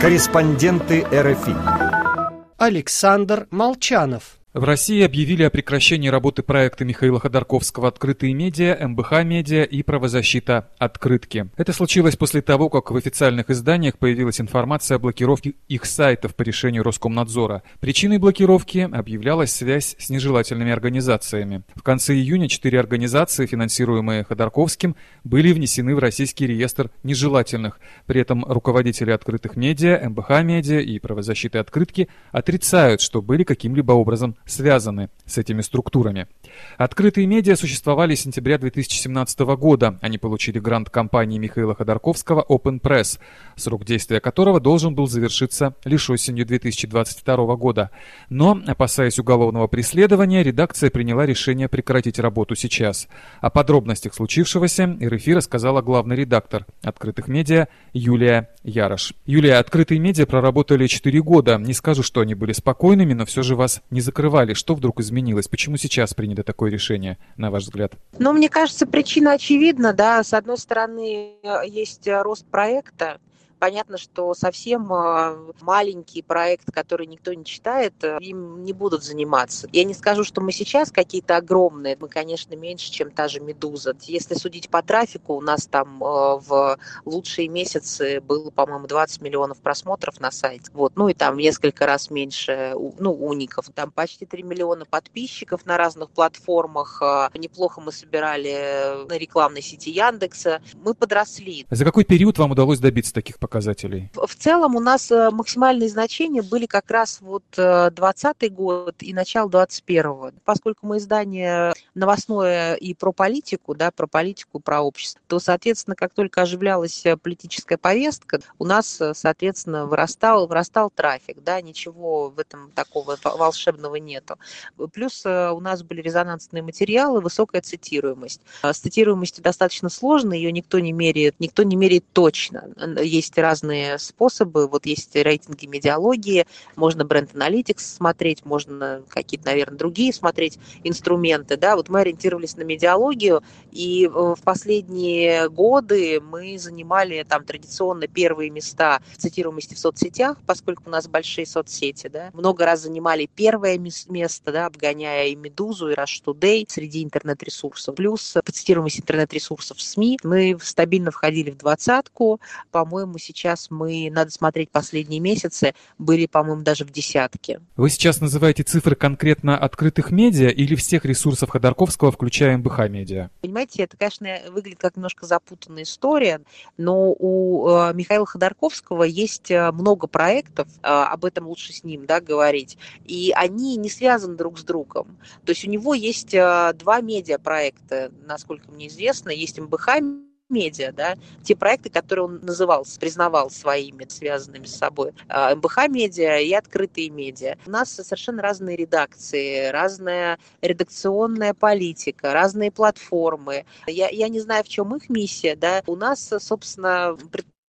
Корреспонденты РФИ Александр Молчанов в России объявили о прекращении работы проекта Михаила Ходорковского «Открытые медиа», МБХ «Медиа» и «Правозащита. Открытки». Это случилось после того, как в официальных изданиях появилась информация о блокировке их сайтов по решению Роскомнадзора. Причиной блокировки объявлялась связь с нежелательными организациями. В конце июня четыре организации, финансируемые Ходорковским, были внесены в Российский реестр нежелательных. При этом руководители «Открытых медиа», МБХ «Медиа» и «Правозащиты. Открытки» отрицают, что были каким-либо образом связаны с этими структурами. Открытые медиа существовали с сентября 2017 года. Они получили грант компании Михаила Ходорковского Open Press, срок действия которого должен был завершиться лишь осенью 2022 года. Но, опасаясь уголовного преследования, редакция приняла решение прекратить работу сейчас. О подробностях случившегося РФИ рассказала главный редактор открытых медиа Юлия Ярош. Юлия, открытые медиа проработали 4 года. Не скажу, что они были спокойными, но все же вас не закрывали. Что вдруг изменилось? Почему сейчас принято такое решение, на ваш взгляд? Ну, мне кажется, причина очевидна, да. С одной стороны, есть рост проекта, Понятно, что совсем а, маленький проект, который никто не читает, э, им не будут заниматься. Я не скажу, что мы сейчас какие-то огромные, мы, конечно, меньше, чем та же «Медуза». Если судить по трафику, у нас там э, в лучшие месяцы было, по-моему, 20 миллионов просмотров на сайте. Вот. Ну и там несколько раз меньше, ну, уников. Там почти 3 миллиона подписчиков на разных платформах. А, неплохо мы собирали на рекламной сети Яндекса. Мы подросли. За какой период вам удалось добиться таких показателей? Показателей? В целом у нас э, максимальные значения были как раз вот 20 э, год и начало 21 Поскольку мы издание новостное и про политику, да, про политику, про общество, то, соответственно, как только оживлялась э, политическая повестка, у нас, соответственно, вырастал, вырастал трафик, да, ничего в этом такого волшебного нету. Плюс у нас были резонансные материалы, высокая цитируемость. С цитируемостью достаточно сложно, ее никто не меряет, никто не меряет точно. Есть разные способы. Вот есть рейтинги медиалогии, можно бренд Analytics смотреть, можно какие-то, наверное, другие смотреть инструменты. Да? Вот мы ориентировались на медиалогию, и э, в последние годы мы занимали там традиционно первые места цитируемости в соцсетях, поскольку у нас большие соцсети. Да? Много раз занимали первое место, да, обгоняя и «Медузу», и «Rush Today» среди интернет-ресурсов. Плюс по цитируемости интернет-ресурсов в СМИ мы стабильно входили в двадцатку. По-моему, сейчас мы, надо смотреть последние месяцы, были, по-моему, даже в десятке. Вы сейчас называете цифры конкретно открытых медиа или всех ресурсов Ходорковского, включая МБХ медиа? Понимаете, это, конечно, выглядит как немножко запутанная история, но у э, Михаила Ходорковского есть э, много проектов, э, об этом лучше с ним да, говорить, и они не связаны друг с другом. То есть у него есть два медиапроекта, насколько мне известно, есть МБХ медиа, да, те проекты, которые он называл, признавал своими, связанными с собой, а, МБХ медиа и открытые медиа. У нас совершенно разные редакции, разная редакционная политика, разные платформы. Я, я не знаю, в чем их миссия, да. У нас, собственно,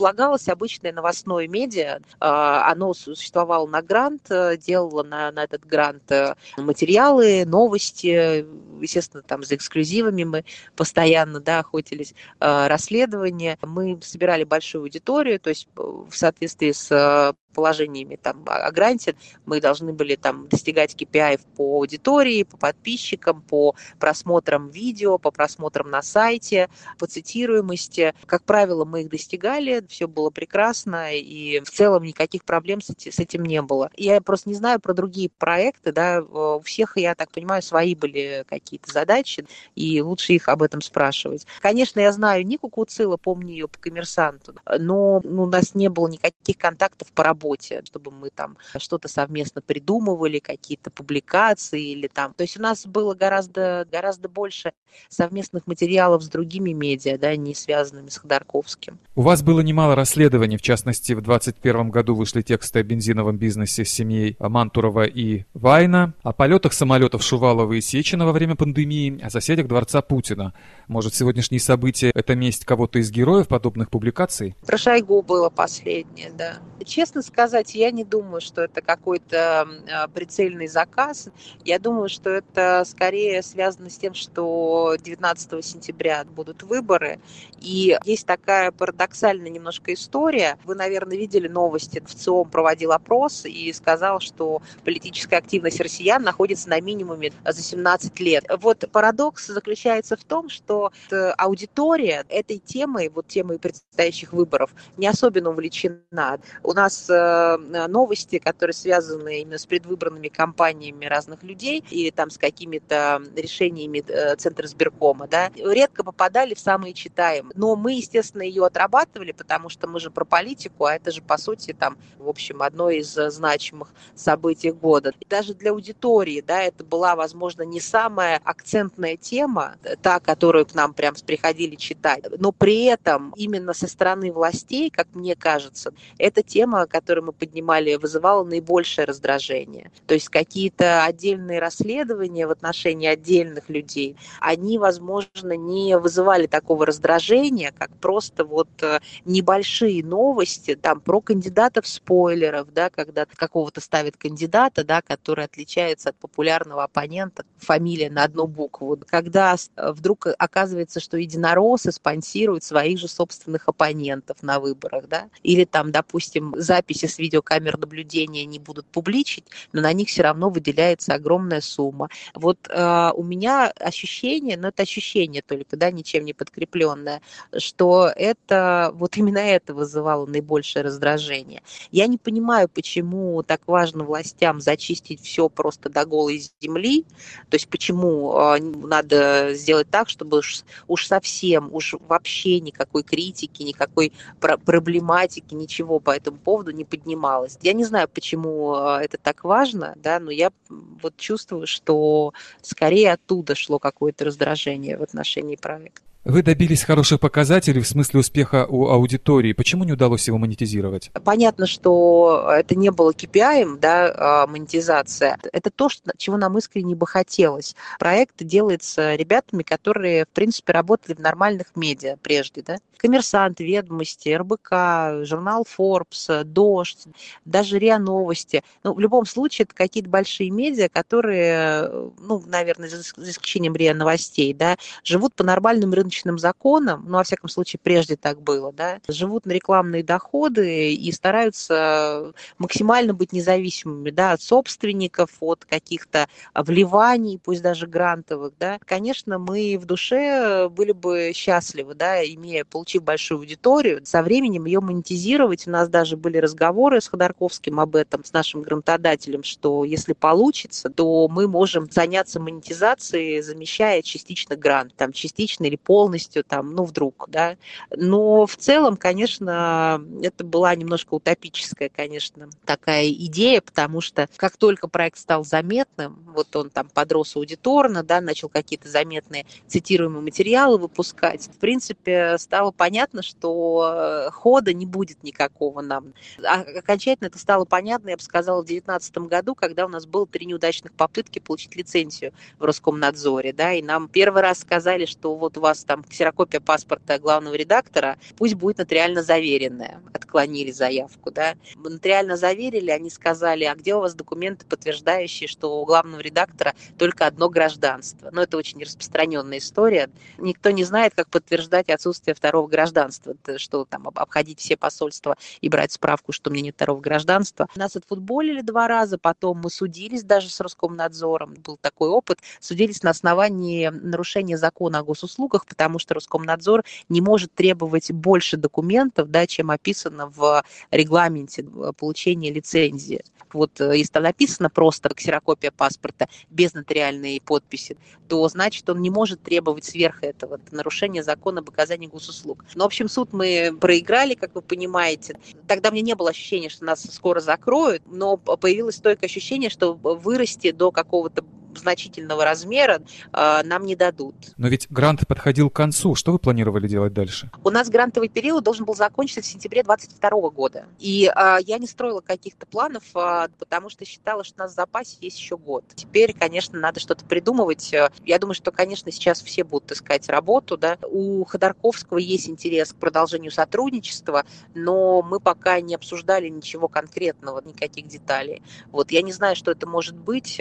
предполагалось обычное новостное медиа. А, оно существовало на грант, э, делало на, на этот грант э, материалы, новости, естественно, там за эксклюзивами мы постоянно да, охотились, э, расследования. Мы собирали большую аудиторию, то есть в соответствии с положениями там о гранте мы должны были там достигать KPI по аудитории, по подписчикам, по просмотрам видео, по просмотрам на сайте, по цитируемости. Как правило, мы их достигали, все было прекрасно, и в целом никаких проблем с этим не было. Я просто не знаю про другие проекты, да, у всех, я так понимаю, свои были какие-то задачи, и лучше их об этом спрашивать. Конечно, я знаю Нику Куцила, помню ее по коммерсанту, но ну, у нас не было никаких контактов по работе чтобы мы там что-то совместно придумывали, какие-то публикации или там. То есть у нас было гораздо, гораздо больше совместных материалов с другими медиа, да, не связанными с Ходорковским. У вас было немало расследований, в частности, в 2021 году вышли тексты о бензиновом бизнесе с семьей Мантурова и Вайна, о полетах самолетов Шувалова и Сечина во время пандемии, о соседях дворца Путина. Может, сегодняшние события — это месть кого-то из героев подобных публикаций? Про Шойгу было последнее, да. Честно сказать, я не думаю, что это какой-то а, прицельный заказ. Я думаю, что это скорее связано с тем, что 19 сентября будут выборы. И есть такая парадоксальная немножко история. Вы, наверное, видели новости. В ЦИОМ проводил опрос и сказал, что политическая активность россиян находится на минимуме за 17 лет. Вот парадокс заключается в том, что аудитория этой темой, вот темой предстоящих выборов, не особенно увлечена. У нас э, новости, которые связаны именно с предвыборными кампаниями разных людей или там с какими-то решениями э, Центра сберкома, да, редко попадали в самые читаемые. Но мы, естественно, ее отрабатывали, потому что мы же про политику, а это же, по сути, там, в общем, одно из значимых событий года. И даже для аудитории, да, это была, возможно, не самая акцентная тема, та, которую к нам прям приходили читать, но при этом именно со стороны властей, как мне кажется, эта тема, которую мы поднимали, вызывала наибольшее раздражение. То есть какие-то отдельные расследования в отношении отдельных людей, они, возможно, не вызывали такого раздражения, как просто вот э, небольшие новости там про кандидатов спойлеров, да, когда какого-то ставят кандидата, да, который отличается от популярного оппонента, фамилия на одну букву. Когда вдруг оказывается, что единороссы спонсируют своих же собственных оппонентов на выборах, да, или там, допустим, записи с видеокамер наблюдения не будут публичить, но на них все равно выделяется огромная сумма. Вот э, у меня ощущение, но это ощущение только, да, ничем не подкрепленное, что это, вот именно это вызывало наибольшее раздражение. Я не понимаю, почему так важно властям зачистить все просто до голой земли, то есть почему э, надо сделать так, чтобы уж, уж совсем, уж вообще никакой критики, никакой проблематики, ничего по этому поводу не поднималось. Я не знаю, почему а, это так важно, да, но я вот чувствую, что скорее оттуда шло какое-то раздражение в отношении проекта. Вы добились хороших показателей в смысле успеха у аудитории. Почему не удалось его монетизировать? Понятно, что это не было KPI, да, а, монетизация. Это то, что, чего нам искренне бы хотелось. Проект делается ребятами, которые, в принципе, работали в нормальных медиа прежде, да. Коммерсант, Ведомости, РБК, журнал Forbes, Дождь, даже РИА Новости. Ну, в любом случае, это какие-то большие медиа, которые, ну, наверное, за исключением РИА Новостей, да, живут по нормальным рыночным рыночным законам, ну, во всяком случае, прежде так было, да, живут на рекламные доходы и стараются максимально быть независимыми, да, от собственников, от каких-то вливаний, пусть даже грантовых, да. Конечно, мы в душе были бы счастливы, да, имея, получив большую аудиторию, со временем ее монетизировать. У нас даже были разговоры с Ходорковским об этом, с нашим грантодателем, что если получится, то мы можем заняться монетизацией, замещая частично грант, там, частично или пол полностью там, ну, вдруг, да. Но в целом, конечно, это была немножко утопическая, конечно, такая идея, потому что как только проект стал заметным, вот он там подрос аудиторно, да, начал какие-то заметные цитируемые материалы выпускать, в принципе, стало понятно, что э, хода не будет никакого нам. А окончательно это стало понятно, я бы сказала, в 2019 году, когда у нас было три неудачных попытки получить лицензию в Роскомнадзоре, да, и нам первый раз сказали, что вот у вас там ксерокопия паспорта главного редактора, пусть будет нотариально заверенная. Отклонили заявку, да. Нотариально заверили, они сказали, а где у вас документы, подтверждающие, что у главного редактора только одно гражданство? Ну, это очень распространенная история. Никто не знает, как подтверждать отсутствие второго гражданства, что там обходить все посольства и брать справку, что у меня нет второго гражданства. Нас отфутболили два раза, потом мы судились даже с Роскомнадзором, был такой опыт, судились на основании нарушения закона о госуслугах, потому что Роскомнадзор не может требовать больше документов, да, чем описано в регламенте получения лицензии. Вот э, если там написано просто ксерокопия паспорта без нотариальной подписи, то значит он не может требовать сверх этого. Это нарушение закона об оказании госуслуг. Но, в общем, суд мы проиграли, как вы понимаете. Тогда мне не было ощущения, что нас скоро закроют, но появилось только ощущение, что вырасти до какого-то значительного размера нам не дадут. Но ведь грант подходил к концу. Что вы планировали делать дальше? У нас грантовый период должен был закончиться в сентябре 2022 года. И я не строила каких-то планов, потому что считала, что у нас в запасе есть еще год. Теперь, конечно, надо что-то придумывать. Я думаю, что, конечно, сейчас все будут искать работу. Да? У Ходорковского есть интерес к продолжению сотрудничества, но мы пока не обсуждали ничего конкретного, никаких деталей. Вот я не знаю, что это может быть.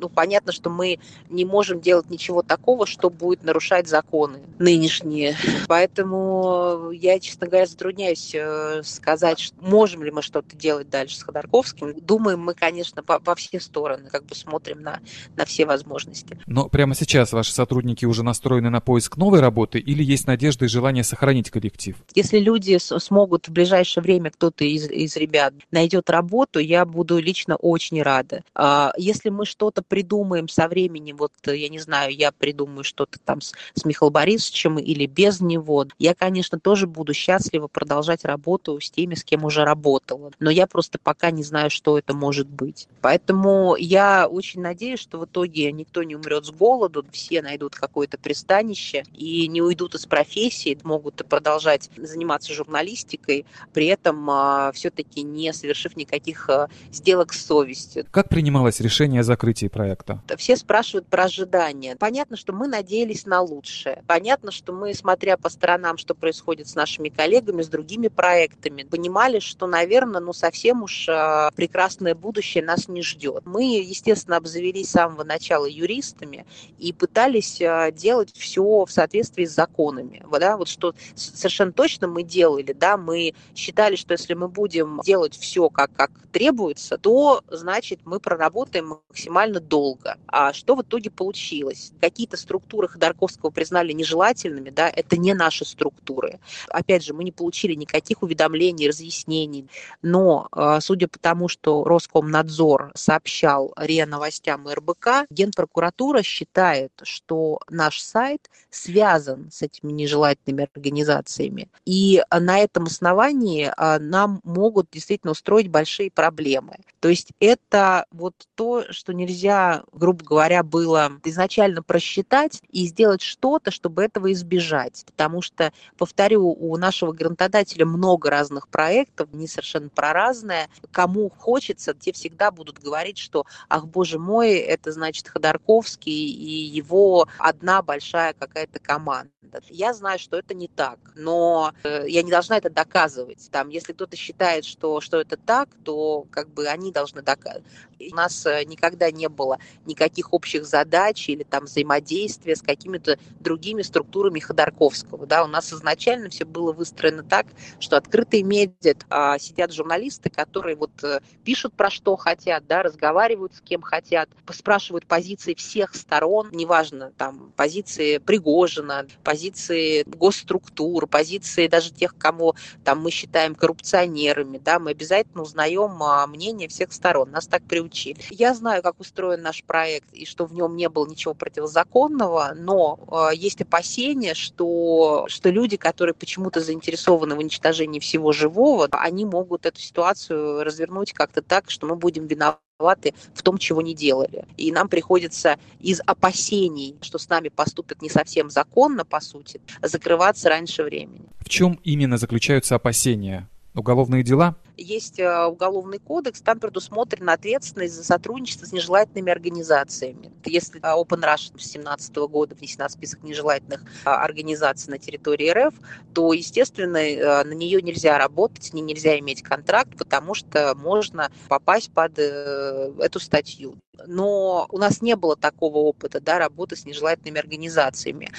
Ну, понятно, что мы не можем делать ничего такого, что будет нарушать законы нынешние. Поэтому я, честно говоря, затрудняюсь э, сказать, можем ли мы что-то делать дальше с Ходорковским. Думаем мы, конечно, во все стороны, как бы смотрим на, на все возможности. Но прямо сейчас ваши сотрудники уже настроены на поиск новой работы или есть надежда и желание сохранить коллектив? Если люди смогут в ближайшее время, кто-то из, из ребят найдет работу, я буду лично очень рада. А, если мы что-то придумаем со временем, вот я не знаю, я придумаю что-то там с, с Михаилом Борисовичем или без него, я, конечно, тоже буду счастлива продолжать работу с теми, с кем уже работала. Но я просто пока не знаю, что это может быть. Поэтому я очень надеюсь, что в итоге никто не умрет с голоду, все найдут какое-то пристанище и не уйдут из профессии, могут продолжать заниматься журналистикой, при этом а, все-таки не совершив никаких а, сделок с совестью. Как принималось решение о закрытии проекта? Все спрашивают про ожидания. Понятно, что мы надеялись на лучшее. Понятно, что мы, смотря по сторонам, что происходит с нашими коллегами, с другими проектами, понимали, что, наверное, ну совсем уж а, прекрасное будущее нас не ждет. Мы, естественно, обзавелись с самого начала юристами и пытались делать все в соответствии с законами. Да, вот что совершенно точно мы делали, да, мы считали, что если мы будем делать все как, как требуется, то, значит, мы проработаем максимально долго. А что в итоге получилось? Какие-то структуры Ходорковского признали нежелательными, да, это не наши структуры. Опять же, мы не получили никаких уведомлений, разъяснений, но а, судя по тому, что Роскомнадзор сообщал РИА Новостям и РБК, Генпрокуратура считает, что наш сайт связан с этими нежелательными организациями. И на этом основании а, нам могут действительно устроить большие проблемы. То есть это вот то, что нельзя, грубо говоря, было изначально просчитать и сделать что-то, чтобы этого избежать. Потому что, повторю, у нашего грантодателя много разных проектов, не совершенно про разное. Кому хочется, те всегда будут говорить, что, ах, боже мой, это значит Ходорковский и его одна большая какая-то команда. Я знаю, что это не так, но э, я не должна это доказывать. Там, если кто-то считает, что, что это так, то как бы они должны доказывать. У нас э, никогда не было никаких общих задач или там взаимодействия с какими-то другими структурами Ходорковского. Да? У нас изначально все было выстроено так, что открытые медиа а, сидят журналисты, которые вот э, пишут про что хотят, да, разговаривают с кем хотят, спрашивают позиции всех сторон, неважно, там, позиции Пригожина, позиции госструктур, позиции даже тех, кого там мы считаем коррупционерами, да, мы обязательно узнаем а, мнение всех сторон. Нас так приучили. Я знаю, как устроен наш проект и что в нем не было ничего противозаконного, но а, есть опасения, что, что люди, которые почему-то заинтересованы в уничтожении всего живого, они могут эту ситуацию развернуть как-то так, что мы будем виноваты в том, чего не делали. И нам приходится из опасений, что с нами поступят не совсем законно, по сути, закрываться раньше времени. В чем именно заключаются опасения? Уголовные дела? есть э, уголовный кодекс, там предусмотрена ответственность за сотрудничество с нежелательными организациями. Если э, Open с 2017 года внесена в список нежелательных э, организаций на территории РФ, то, естественно, на нее нельзя работать, с ней нельзя иметь контракт, потому что можно попасть под эту статью но у нас не было такого опыта да, работы с нежелательными организациями.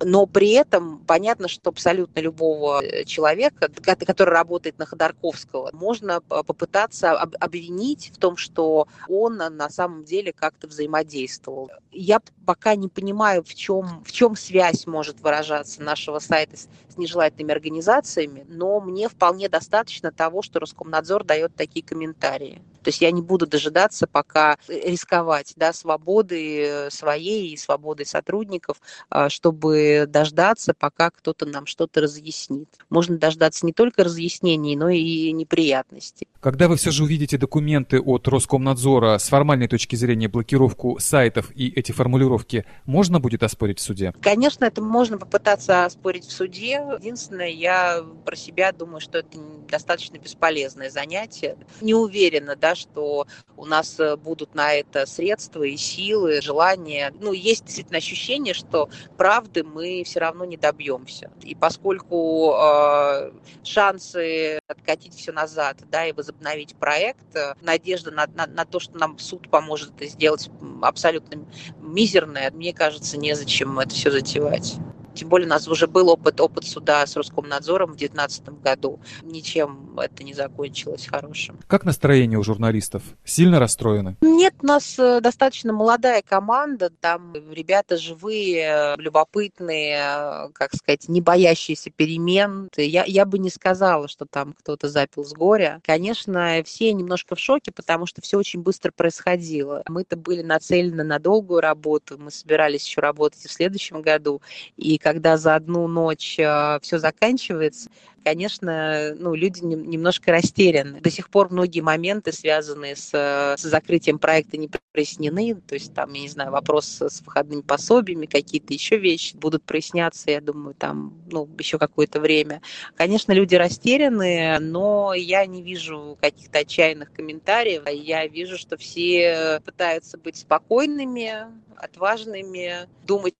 Но при этом понятно, что абсолютно любого человека, который работает на Ходорковского, можно попытаться обвинить в том, что он на самом деле как-то взаимодействовал. Я пока не понимаю, в чем, в чем связь может выражаться нашего сайта с, с нежелательными организациями, но мне вполне достаточно того, что Роскомнадзор дает такие комментарии. То есть я не буду дожидаться, пока рисковать да, свободы своей и свободой сотрудников, а, чтобы дождаться, пока кто-то нам что-то разъяснит. Можно дождаться не только разъяснений, но и неприятностей. Когда вы все же увидите документы от Роскомнадзора с формальной точки зрения блокировку сайтов и эти формулировки, можно будет оспорить в суде? Конечно, это можно попытаться оспорить в суде. Единственное, я про себя думаю, что это достаточно бесполезное занятие. Не уверена, да, что у нас будут на это средства и силы, желание. Ну, есть действительно ощущение, что правды мы все равно не добьемся. И поскольку э, шансы откатить все назад, да, и возобновить проект, э, надежда на, на, на то, что нам суд поможет это сделать, абсолютно мизерная. Мне кажется, незачем это все затевать. Тем более у нас уже был опыт, опыт суда с Роскомнадзором в 2019 году. Ничем это не закончилось хорошим. Как настроение у журналистов? Сильно расстроены? Нет, у нас э, достаточно молодая команда. Там ребята живые, любопытные, как сказать, не боящиеся перемен. Я, я бы не сказала, что там кто-то запил с горя. Конечно, все немножко в шоке, потому что все очень быстро происходило. Мы-то были нацелены на долгую работу. Мы собирались еще работать и в следующем году. И когда за одну ночь э, все заканчивается, конечно, ну, люди немножко растеряны. До сих пор многие моменты, связанные с, с закрытием проекта, не прояснены. То есть там, я не знаю, вопрос с выходными пособиями, какие-то еще вещи будут проясняться, я думаю, там, ну, еще какое-то время. Конечно, люди растеряны, но я не вижу каких-то отчаянных комментариев. Я вижу, что все пытаются быть спокойными, отважными, думать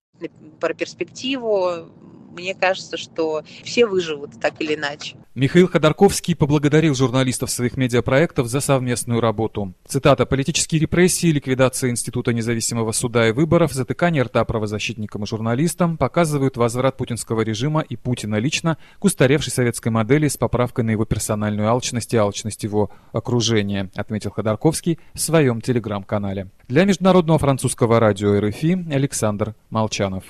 про перспективу, мне кажется, что все выживут так или иначе. Михаил Ходорковский поблагодарил журналистов своих медиапроектов за совместную работу. Цитата «Политические репрессии, ликвидация Института независимого суда и выборов, затыкание рта правозащитникам и журналистам показывают возврат путинского режима и Путина лично к устаревшей советской модели с поправкой на его персональную алчность и алчность его окружения», отметил Ходорковский в своем телеграм-канале. Для Международного французского радио РФИ Александр Молчанов.